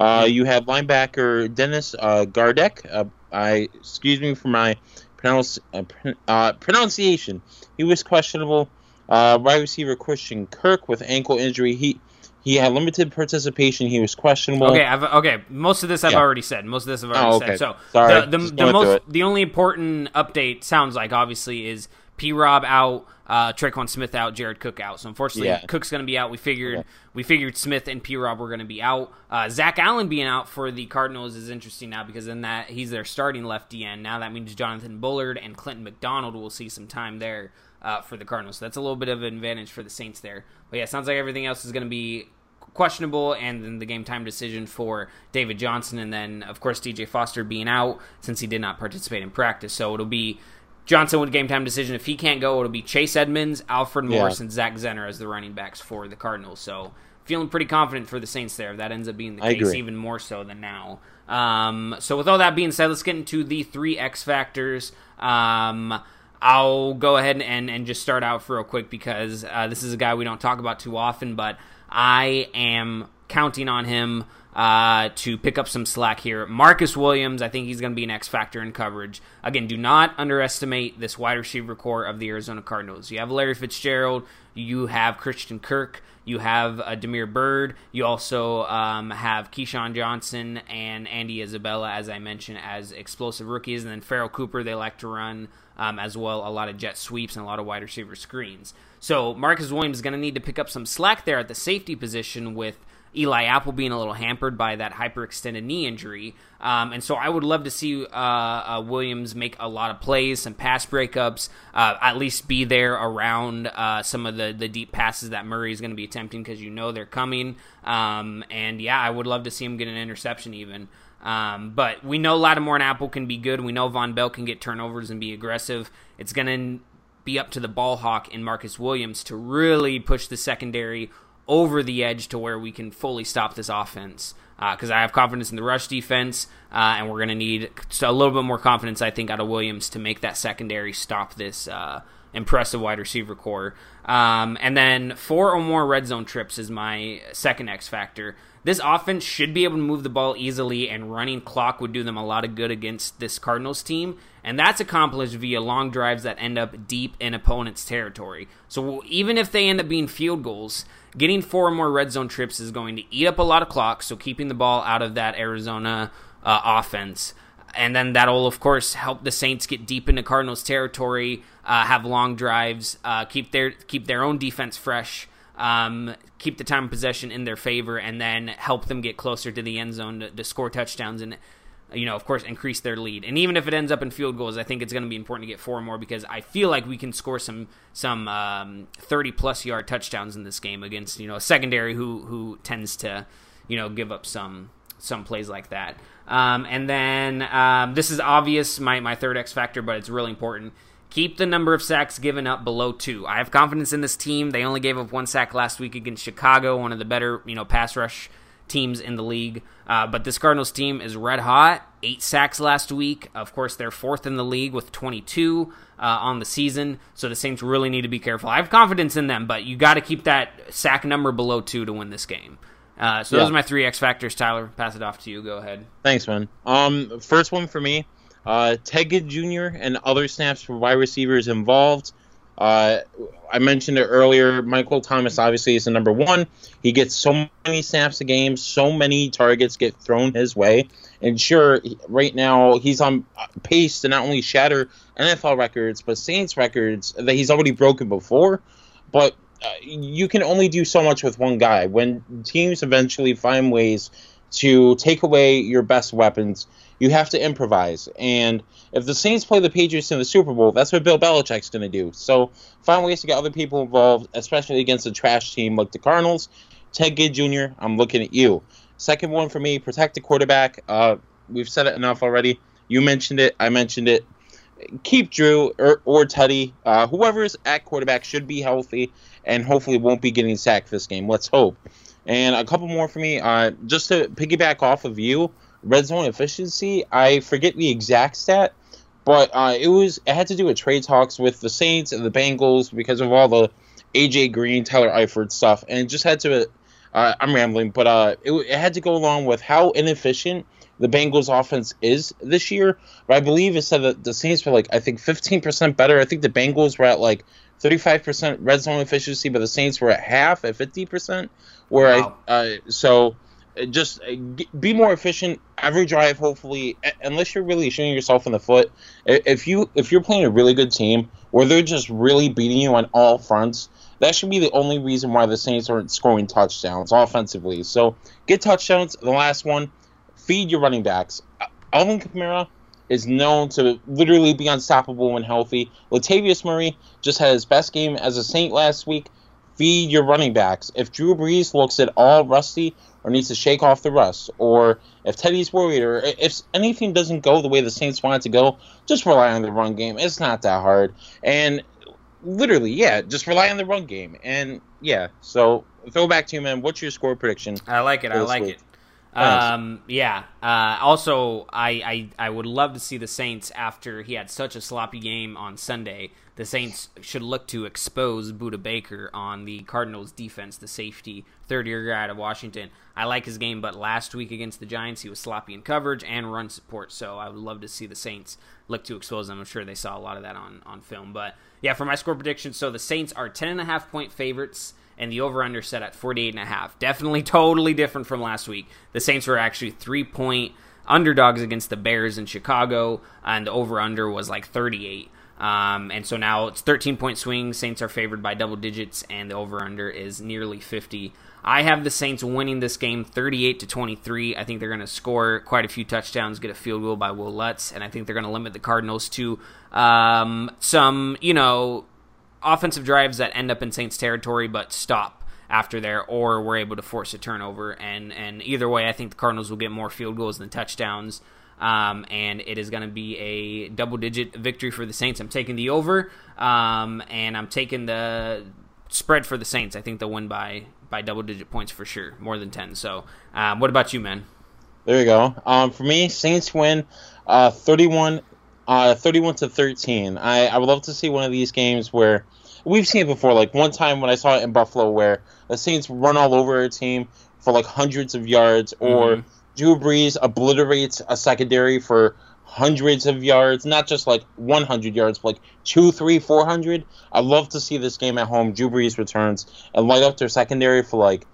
Speaker 2: Uh, you have linebacker Dennis uh, Gardeck. Uh, I excuse me for my pronounce, uh, pr- uh, pronunciation. He was questionable. Uh, wide receiver Christian Kirk with ankle injury. He he had limited participation. He was questionable.
Speaker 1: Okay, I've, okay. Most of this I've
Speaker 2: Yeah.
Speaker 1: already said. Most of this I've already
Speaker 2: Oh, okay.
Speaker 1: said. So
Speaker 2: Sorry,
Speaker 1: the the, the most the only important update sounds like obviously is P Rob out, uh, Tre'Quan Smith out, Jared Cook out. So unfortunately,
Speaker 2: Yeah.
Speaker 1: Cook's going to be out. We figured
Speaker 2: Okay.
Speaker 1: we figured Smith and P Rob were going to be out. Uh, Zach Allen being out for the Cardinals is interesting now because then that he's their starting left DN. Now that means Jonathan Bullard and Clinton McDonald will see some time there. Uh, for the Cardinals, so that's a little bit of an advantage for the Saints there. But yeah, sounds like everything else is going to be questionable, and then the game time decision for David Johnson, and then of course DJ Foster being out since he did not participate in practice. So it'll be Johnson with game time decision. If he can't go, it'll be Chase Edmonds, Alfred
Speaker 2: Yeah.
Speaker 1: Morris, and Zach Zenner as the running backs for the Cardinals. So feeling pretty confident for the Saints there. That ends up being the
Speaker 2: I
Speaker 1: case,
Speaker 2: agree.
Speaker 1: even more so than now. Um, so with all that being said, let's get into the three X factors. Um, I'll go ahead and, and just start out for real quick because uh, this is a guy we don't talk about too often, but I am counting on him uh, to pick up some slack here. Marcus Williams, I think he's going to be an X factor in coverage. Again, do not underestimate this wide receiver core of the Arizona Cardinals. You have Larry Fitzgerald, you have Christian Kirk, you have uh, Damiere Byrd, you also um, have KeeSean Johnson and Andy Isabella, as I mentioned, as explosive rookies, and then Pharoh Cooper. They like to run um, as well a lot of jet sweeps and a lot of wide receiver screens. So Marcus Williams is going to need to pick up some slack there at the safety position with Eli Apple being a little hampered by that hyperextended knee injury. Um, and so I would love to see uh, uh, Williams make a lot of plays, some pass breakups, uh, at least be there around uh, some of the, the deep passes that Murray is going to be attempting because you know they're coming. Um, and yeah, I would love to see him get an interception even. Um, but we know Lattimore and Apple can be good. We know Vonn Bell can get turnovers and be aggressive. It's going to be up to the ball hawk and Marcus Williams to really push the secondary over the edge to where we can fully stop this offense. Because I have confidence in the rush defense, uh, and we're going to need a little bit more confidence, I think, out of Williams to make that secondary stop this uh, impressive wide receiver core. Um, and then four or more red zone trips is my second X factor. This offense should be able to move the ball easily, and running clock would do them a lot of good against this Cardinals team. And that's accomplished via long drives that end up deep in opponent's territory. So even if they end up being field goals, getting four or more red zone trips is going to eat up a lot of clock. So keeping the ball out of that Arizona uh, offense. And then that'll, of course, help the Saints get deep into Cardinals territory, uh, have long drives, uh, keep their keep their own defense fresh, um, keep the time possession in their favor, and then help them get closer to the end zone to, to score touchdowns and, you know, of course, increase their lead. And even if it ends up in field goals, I think it's going to be important to get four more because I feel like we can score some some um, thirty plus yard touchdowns in this game against you know a secondary who who tends to you know give up some some plays like that. Um, and then um, this is obvious, my, my third X factor, but it's really important. Keep the number of sacks given up below two. I have confidence in this team. They only gave up one sack last week against Chicago, one of the better you know pass rush teams in the league. Uh, but this Cardinals team is red hot. Eight sacks last week. Of course, they're fourth in the league with 22 uh, on the season. So the Saints really need to be careful. I have confidence in them, but you got to keep that sack number below two to win this game. Uh, so those are my three X factors. Tyler, pass it off to you. Go ahead.
Speaker 2: Thanks, man. Um, first one for me, uh, Ted Jr. and other snaps for wide receivers involved. Uh, I mentioned it earlier. Michael Thomas obviously is the number one. He gets so many snaps a game, so many targets get thrown his way. And sure, right now he's on pace to not only shatter NFL records, but Saints records that he's already broken before. But uh, you can only do so much with one guy. When teams eventually find ways to take away your best weapons, you have to improvise. And if the Saints play the Patriots in the Super Bowl, that's what Bill Belichick's going to do. So find ways to get other people involved, especially against a trash team like the Cardinals. Ted Ginn Jr., I'm looking at you. Second one for me, protect the quarterback. Uh, we've said it enough already. You mentioned it. I mentioned it. Keep Drew or, or Teddy. Uh, whoever is at quarterback should be healthy and hopefully won't be getting sacked this game. Let's hope. And a couple more for me. Uh, just to piggyback off of you, red zone efficiency. I forget the exact stat, but uh, it was it had to do with trade talks with the Saints and the Bengals because of all the AJ Green, Tyler Eifert stuff, and it just had to. Uh, I'm rambling, but uh, it, it had to go along with how inefficient the Bengals offense is this year. But I believe it said that the Saints were like I think 15% better. I think the Bengals were at like 35% red zone efficiency, but the Saints were at half at 50%. Where wow. I uh, so just uh, be more efficient every drive. Hopefully, unless you're really shooting yourself in the foot. If you if you're playing a really good team where they're just really beating you on all fronts, that should be the only reason why the Saints aren't scoring touchdowns offensively. So get touchdowns. The last one, feed your running backs. Alvin Kamara is known to literally be unstoppable when healthy. Latavius Murray just had his best game as a Saint last week. Feed your running backs. If Drew Brees looks at all rusty or needs to shake off the rust, or if Teddy's worried, or if anything doesn't go the way the Saints want it to go, just rely on the run game. It's not that hard. And literally, yeah, just rely on the run game. And yeah, so throw back to you, man. What's your score prediction?
Speaker 1: I like it. I like week? it. Um, yeah. Uh, also, I, I I would love to see the Saints after he had such a sloppy game on Sunday. The Saints should look to expose Budda Baker on the Cardinals' defense, the safety, third-year guy out of Washington. I like his game, but last week against the Giants, he was sloppy in coverage and run support. So I would love to see the Saints look to expose them. I'm sure they saw a lot of that on on film. But yeah, for my score prediction, so the Saints are ten and a half point favorites and the over under set at 48 and a half. Definitely totally different from last week. The Saints were actually 3 point underdogs against the Bears in Chicago and the over under was like 38. Um, and so now it's 13 point swing. Saints are favored by double digits, and the over under is nearly 50. I have the Saints winning this game 38 to 23. I think they're going to score quite a few touchdowns, get a field goal by Wil Lutz, and I think they're going to limit the Cardinals to um, some, you know, offensive drives that end up in Saints territory but stop after there, or we're able to force a turnover. And and either way, I think the Cardinals will get more field goals than touchdowns. Um, and it is going to be a double digit victory for the Saints. I'm taking the over, um, and I'm taking the spread for the Saints. I think they'll win by by double digit points for sure, more than ten. So, um, what about you, man?
Speaker 2: There you go. Um, for me, Saints win uh, 31 uh, 31 to 13. I, I would love to see one of these games where we've seen it before. Like one time when I saw it in Buffalo, where the Saints run all over a team for like hundreds of yards, or mm-hmm. Drew Brees obliterates a secondary for hundreds of yards, not just like 100 yards, but like two, three, four hundred. I'd love to see this game at home. Drew Brees returns and light up their secondary for like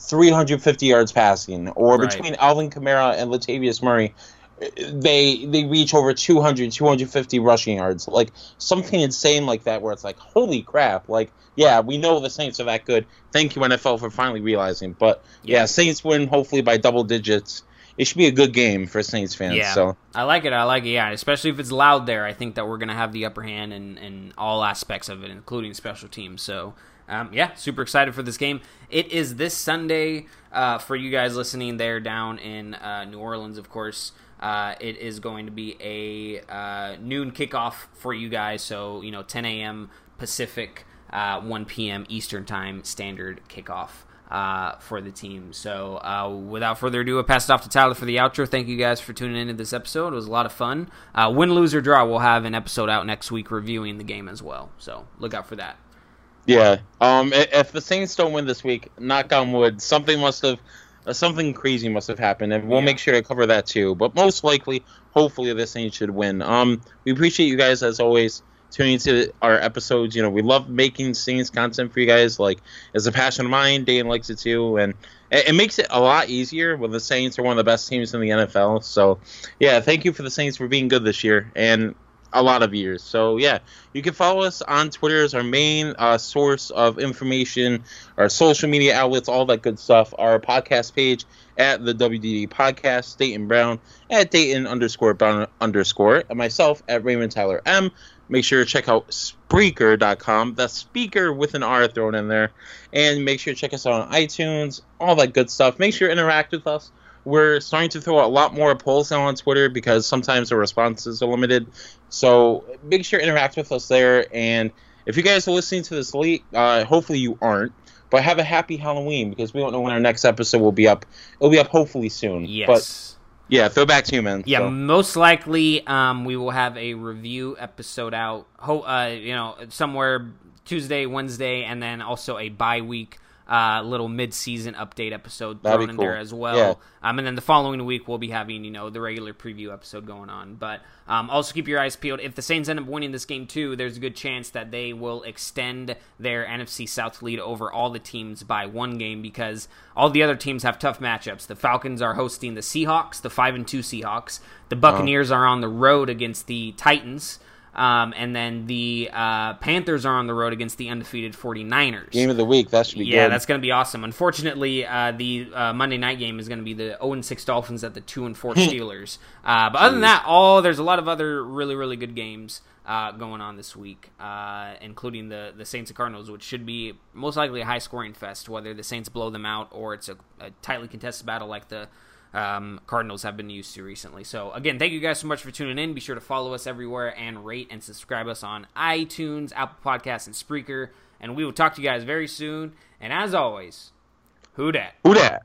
Speaker 2: 350 yards passing, or right. between Alvin Kamara and Latavius Murray, they they reach over 200 250 rushing yards. Like something insane like that where it's like holy crap. Like yeah we know the saints are that good. Thank you nfl for finally realizing. But yeah, saints win hopefully by double digits. It should be a good game for saints fans yeah. so.
Speaker 1: I like it. I like it. Yeah especially if it's loud there i think that we're gonna have the upper hand in in all aspects of it including special teams. So um, yeah, super excited for this game. It is this Sunday uh, for you guys listening there down in uh, New Orleans, of course. Uh, it is going to be a uh, noon kickoff for you guys, so you know 10 a.m. Pacific, uh, 1 p.m. Eastern Time standard kickoff. Uh, for the team. So, uh, without further ado, I pass it off to Tyler for the outro. Thank you guys for tuning into this episode. It was a lot of fun. Uh, win, lose, or draw, we'll have an episode out next week reviewing the game as well. So, look out for that.
Speaker 2: Yeah. Um. If the Saints don't win this week, knock on wood, something must have uh, something crazy must have happened, and we'll yeah. make sure to cover that too. But most likely, hopefully, this Saints should win. Um, we appreciate you guys as always. tuning into our episodes. You know, we love making Saints content for you guys. Like, it's a passion of mine. Dan likes it too, and it, it, makes it a lot easier when the Saints are one of the best teams in the NFL. So, yeah, thank you for the Saints for being good this year and a lot of years. So, yeah, you can follow us on Twitter as our main uh, source of information, our social media outlets, all that good stuff. Our podcast page at the WDD Podcast, Dayton Brown at Dayton underscore Brown underscore, and myself at Raymond Tyler M. Make sure to check out Spreaker.com. That's speaker with an R thrown in there. And make sure to check us out on iTunes, all that good stuff. Make sure to interact with us. We're starting to throw a lot more polls now on Twitter because sometimes the responses are limited. So make sure to interact with us there. And if you guys are listening to this late, uh, hopefully you aren't. But have a happy Halloween because we don't know when our next episode will be up. It'll be up hopefully soon.
Speaker 1: Yes.
Speaker 2: But yeah, throw back to you, man.
Speaker 1: Yeah,
Speaker 2: so.
Speaker 1: most likely um, we will have a review episode out. Ho- uh, you know, somewhere Tuesday, Wednesday, and then also a bye week uh, little mid-season update episode thrown in cool. there as well. Yeah. Um, and then the following week we'll be having you know the regular preview episode going on. But um, also keep your eyes peeled. If the Saints end up winning this game too, there's a good chance that they will extend their NFC South lead over all the teams by one game because all the other teams have tough matchups. The Falcons are hosting the Seahawks, the five and two Seahawks. The Buccaneers are on the road against the Titans. Um, and then the uh, Panthers are on the road against the undefeated 49ers.
Speaker 2: Game of the week. That should be
Speaker 1: yeah,
Speaker 2: good.
Speaker 1: that's going to be awesome. Unfortunately, uh, the uh, Monday night game is going to be the 0 6 Dolphins at the 2 and 4 *laughs* Steelers. Uh, but other than that, all there's a lot of other really, really good games uh, going on this week, uh, including the, the Saints and Cardinals, which should be most likely a high scoring fest, whether the Saints blow them out or it's a, a tightly contested battle like the um, Cardinals have been used to recently. So, again, thank you guys so much for tuning in. Be sure to follow us everywhere and rate and subscribe us on iTunes, Apple Podcasts, and Spreaker. And we will talk to you guys very soon. And as always, who dat?
Speaker 2: Who dat?